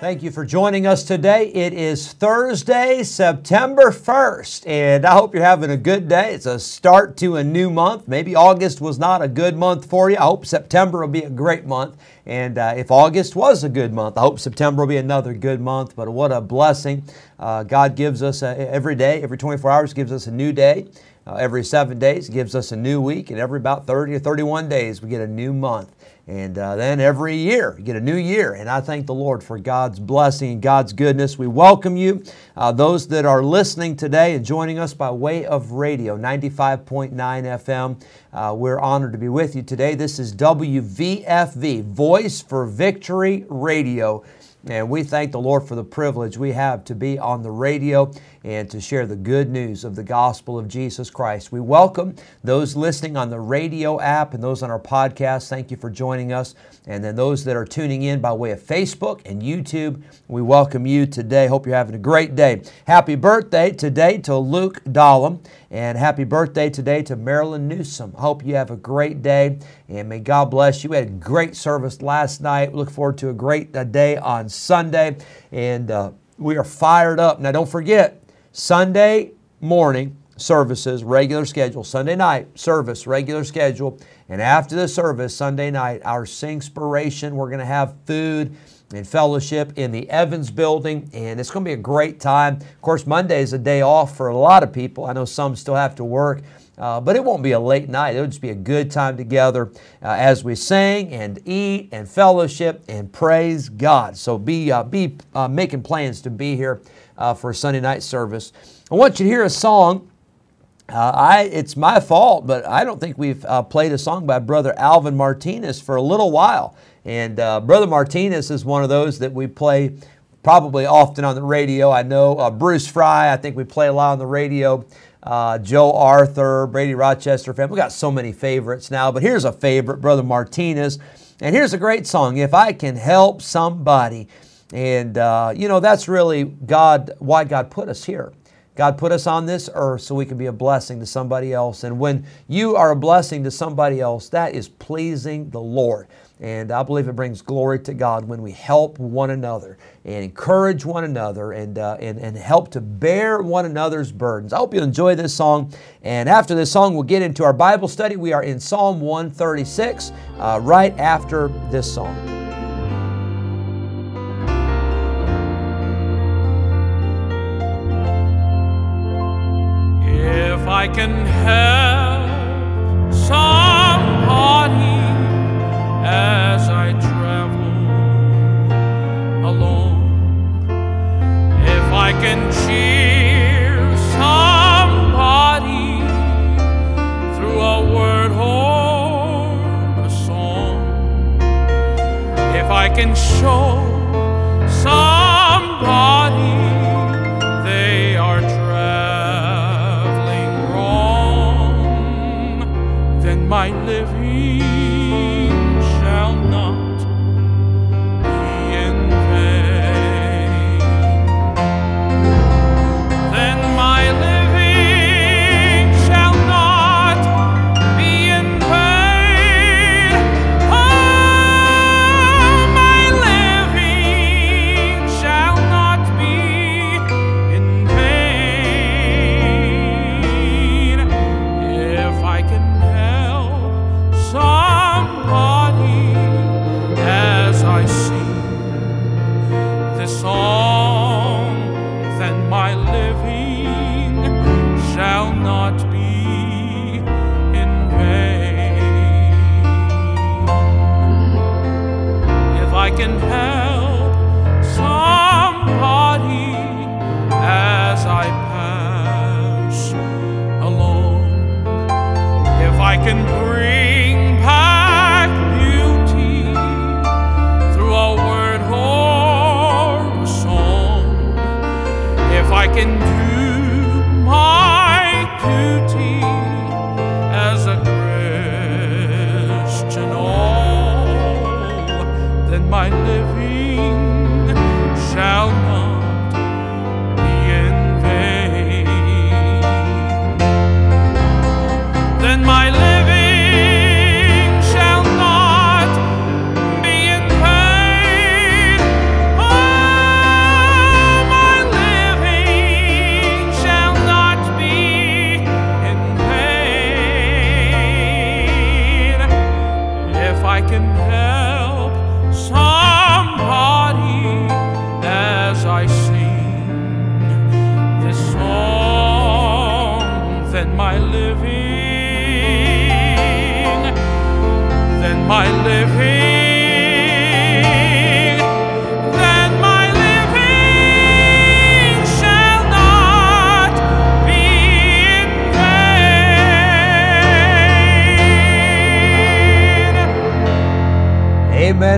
Thank you for joining us today. It is Thursday, September 1st, and I hope you're having a good day. It's a start to a new month. Maybe August was not a good month for you. I hope September will be a great month. And uh, if August was a good month, I hope September will be another good month. But what a blessing. Uh, God gives us uh, every day, every 24 hours, gives us a new day. Uh, every seven days gives us a new week, and every about 30 or 31 days, we get a new month. And uh, then every year, you get a new year. And I thank the Lord for God's blessing and God's goodness. We welcome you, uh, those that are listening today and joining us by way of radio, 95.9 FM. Uh, we're honored to be with you today. This is WVFV, Voice for Victory Radio. And we thank the Lord for the privilege we have to be on the radio and to share the good news of the gospel of Jesus Christ. We welcome those listening on the radio app and those on our podcast. Thank you for joining us. And then those that are tuning in by way of Facebook and YouTube, we welcome you today. Hope you're having a great day. Happy birthday today to Luke Dahlem, and happy birthday today to Marilyn Newsom. Hope you have a great day, and may God bless you. We had a great service last night. Look forward to a great uh, day on Sunday, and uh, we are fired up. Now, don't forget, Sunday morning services, regular schedule. Sunday night service, regular schedule. And after the service, Sunday night, our Singspiration, we're going to have food and fellowship in the Evans building, and it's going to be a great time. Of course, Monday is a day off for a lot of people. I know some still have to work. Uh, but it won't be a late night. It'll just be a good time together uh, as we sing and eat and fellowship and praise God. So be uh, be uh, making plans to be here uh, for Sunday night service. I want you to hear a song. Uh, I it's my fault, but I don't think we've played a song by Brother Alvin Martinez for a little while. And Brother Martinez is one of those that we play probably often on the radio. I know Bruce Fry. I think we play a lot on the radio uh, Joe Arthur, Brady Rochester family. We got so many favorites now, but here's a favorite, Brother Martinez. And here's a great song, If I Can Help Somebody. And, uh, you know, that's really God, why God put us here. God put us on this earth so we can be a blessing to somebody else. And when you are a blessing to somebody else, that is pleasing the Lord. And I believe it brings glory to God when we help one another and encourage one another and, uh, and, and help to bear one another's burdens. I hope you enjoy this song. And after this song, we'll get into our Bible study. We are in Psalm 136 uh, right after this song. If I can help if I can show somebody they are traveling wrong, then my living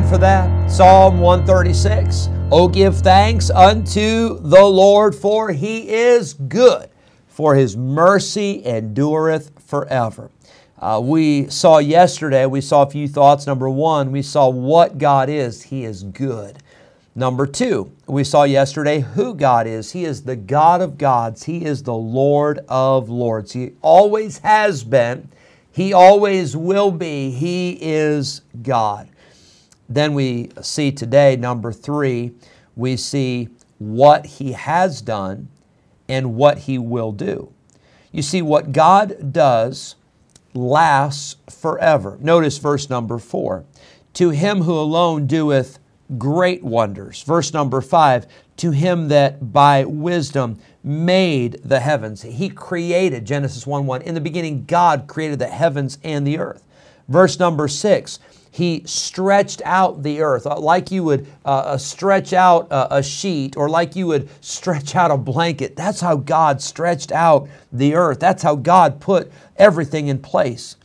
For that. Psalm 136. Oh, give thanks unto the Lord, for he is good, for his mercy endureth forever. Uh, we saw yesterday, we saw a few thoughts. Number one, we saw what God is. He is good. Number two, we saw yesterday who God is. He is the God of gods. He is the Lord of lords. He always has been. He always will be. He is God. Then we see today, number three, we see what He has done and what He will do. You see, what God does lasts forever. Notice verse number four. To him who alone doeth great wonders. Verse number five. To him that by wisdom made the heavens. He created, Genesis 1 1. In the beginning, God created the heavens and the earth. Verse number six. He stretched out the earth uh, like you would uh, uh, stretch out a sheet or like you would stretch out a blanket. That's how God stretched out the earth. That's how God put everything in place.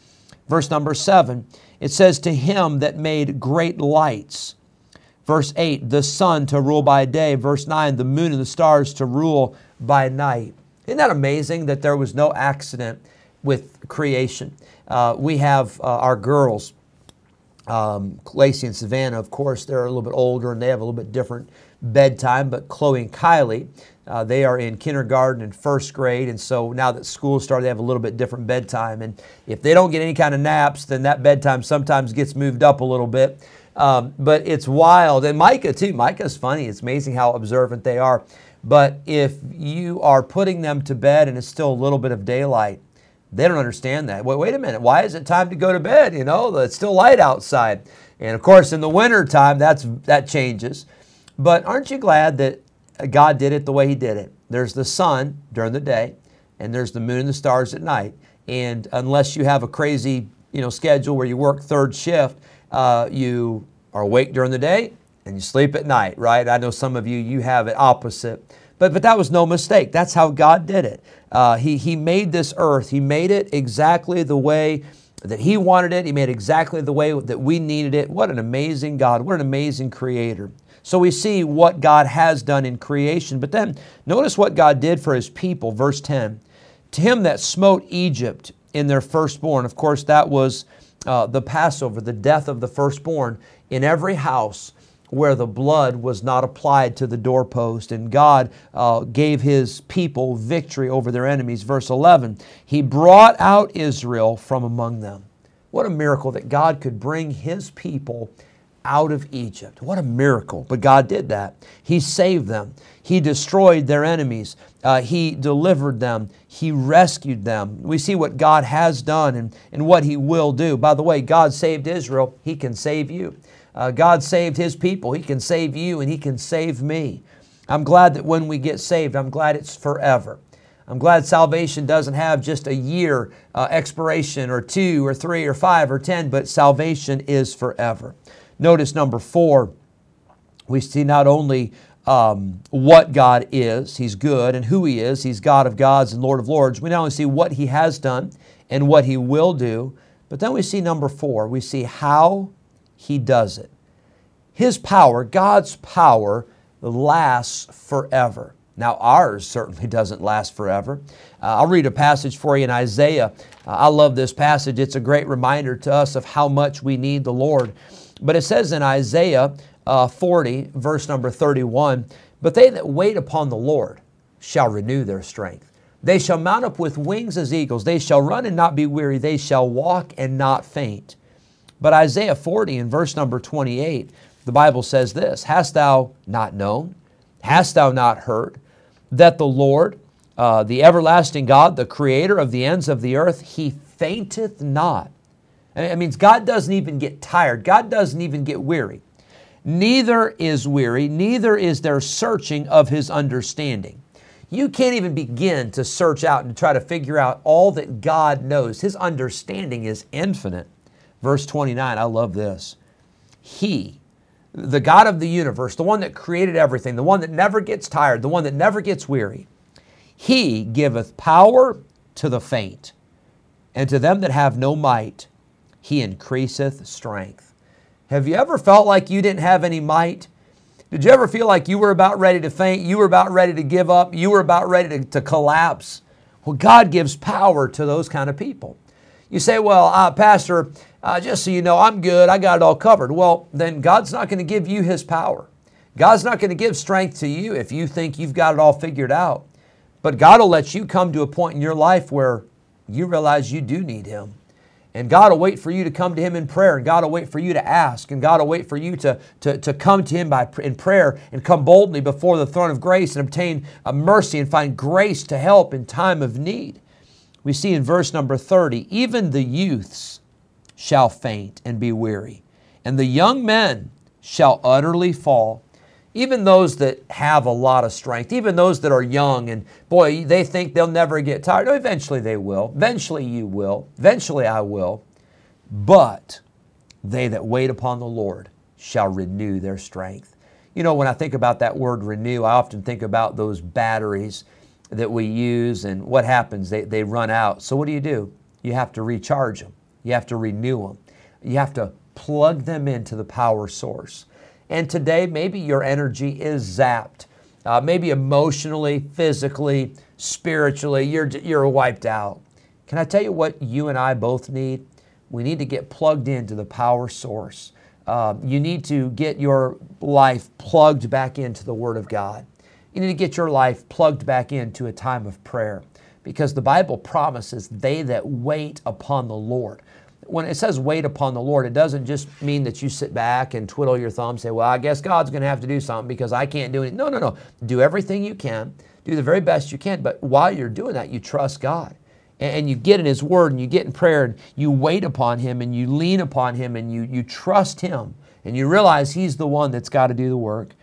Verse number seven, it says, To him that made great lights. Verse 8, the sun to rule by day. Verse 9, the moon and the stars to rule by night. Isn't that amazing that there was no accident with creation? Uh, we have uh, our girls um, Lacey and Savannah, of course, they're a little bit older and they have a little bit different bedtime. But Chloe and Kylie, uh, they are in kindergarten and first grade, and so now that school started, they have a little bit different bedtime. And if they don't get any kind of naps, then that bedtime sometimes gets moved up a little bit. Um, but it's wild, and Micah too. Micah's funny. It's amazing how observant they are. But if you are putting them to bed and it's still a little bit of daylight, they don't understand that. Wait, wait a minute. Why is it time to go to bed? You know, it's still light outside. And of course, in the winter time, that's that changes. But aren't you glad that God did it the way He did it? There's the sun during the day, and there's the moon and the stars at night. And unless you have a crazy, you know, schedule where you work third shift, uh, you are awake during the day and you sleep at night, right? I know some of you you have it opposite. But, but that was no mistake. That's how God did it. Uh, he, he made this earth, He made it exactly the way that He wanted it. He made it exactly the way that we needed it. What an amazing God. What an amazing Creator. So we see what God has done in creation. But then notice what God did for His people. Verse 10 To him that smote Egypt in their firstborn, of course, that was uh, the Passover, the death of the firstborn in every house where the blood was not applied to the doorpost. And God uh, gave his people victory over their enemies. Verse 11, he brought out Israel from among them. What a miracle that God could bring his people out of Egypt. What a miracle. But God did that. He saved them. He destroyed their enemies. Uh, he delivered them. He rescued them. We see what God has done and, and what He will do. By the way, God saved Israel. He can save you. Uh, God saved His people. He can save you and He can save me. I'm glad that when we get saved, I'm glad it's forever. I'm glad salvation doesn't have just a year uh, expiration or two or three or five or ten, but salvation is forever. Notice number four, we see not only um, what God is, He's good, and who He is, He's God of gods and Lord of lords. We not only see what He has done and what He will do, But then we see number four, we see how he does it. His power, God's power, lasts forever. Now, ours certainly doesn't last forever. Uh, I'll read a passage for you in Isaiah. Uh, I love this passage. It's a great reminder to us of how much we need the Lord. But it says in Isaiah uh, 40, verse number 31, But they that wait upon the Lord shall renew their strength. They shall mount up with wings as eagles. They shall run and not be weary. They shall walk and not faint. But Isaiah 40 in verse number 28, the Bible says this Hast thou not known? Hast thou not heard that the Lord, uh, the everlasting God, the creator of the ends of the earth, he fainteth not? It means God doesn't even get tired, God doesn't even get weary. Neither is weary, neither is there searching of his understanding. You can't even begin to search out and try to figure out all that God knows. His understanding is infinite. Verse 29, I love this. He, the God of the universe, the one that created everything, the one that never gets tired, the one that never gets weary, he giveth power to the faint, and to them that have no might, he increaseth strength. Have you ever felt like you didn't have any might? Did you ever feel like you were about ready to faint? You were about ready to give up? You were about ready to, to collapse? Well, God gives power to those kind of people. You say, well, uh, Pastor, uh, just so you know, I'm good. I got it all covered. Well, then God's not going to give you His power. God's not going to give strength to you if you think you've got it all figured out. But God will let you come to a point in your life where you realize you do need Him. And God will wait for you to come to Him in prayer, and God will wait for you to ask, and God will wait for you to, to, to come to Him by, in prayer and come boldly before the throne of grace and obtain a mercy and find grace to help in time of need. We see in verse number 30 even the youths shall faint and be weary, and the young men shall utterly fall. Even those that have a lot of strength, even those that are young and boy, they think they'll never get tired. eventually they will. Eventually you will. Eventually I will. But they that wait upon the Lord shall renew their strength. You know, when I think about that word renew, I often think about those batteries that we use and what happens? They, they run out. So what do you do? You have to recharge them. You have to renew them. You have to plug them into the power source. And today, maybe your energy is zapped. Uh, maybe emotionally, physically, spiritually, you're, you're wiped out. Can I tell you what you and I both need? We need to get plugged into the power source. Uh, you need to get your life plugged back into the Word of God. You need to get your life plugged back into a time of prayer because the Bible promises they that wait upon the Lord when it says wait upon the Lord, it doesn't just mean that you sit back and twiddle your thumb, say, well, I guess God's going to have to do something because I can't do it. No, no, no. Do everything you can, do the very best you can. But while you're doing that, you trust God. And you get in His Word and you get in prayer and you wait upon Him and you lean upon Him and you, you trust Him and you realize He's the one that's got to do the work.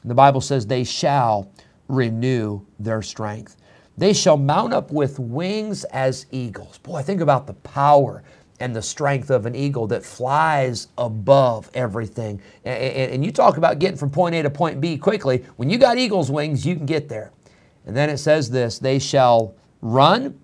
And the Bible says, they shall renew their strength. They shall mount up with wings as eagles. Boy, think about the power and the strength of an eagle that flies above everything. And, and, you talk about getting from point A to point B quickly. When you got eagle's wings, you can get there. And then it says this they shall run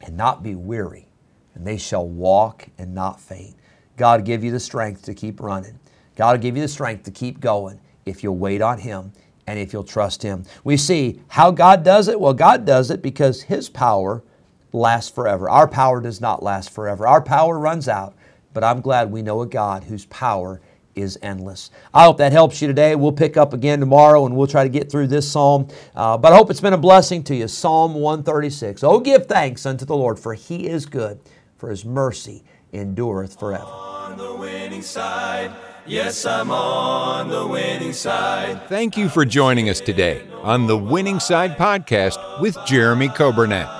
and not be weary, and they shall walk and not faint. God will give you the strength to keep running. God will give you the strength to keep going if you'll wait on Him and if you'll trust Him. We see how God does it. Well, God does it because His power last forever. Our power does not last forever. Our power runs out, but I'm glad we know a God whose power is endless. I hope that helps you today. We'll pick up again tomorrow and we'll try to get through this psalm. Uh, but I hope it's been a blessing to you. Psalm 136. Oh, give thanks unto the Lord, for he is good, for his mercy endureth forever. On the winning side. Yes, I'm on the winning side. Thank you for joining us today on the Winning Side Podcast with Jeremy Coburnett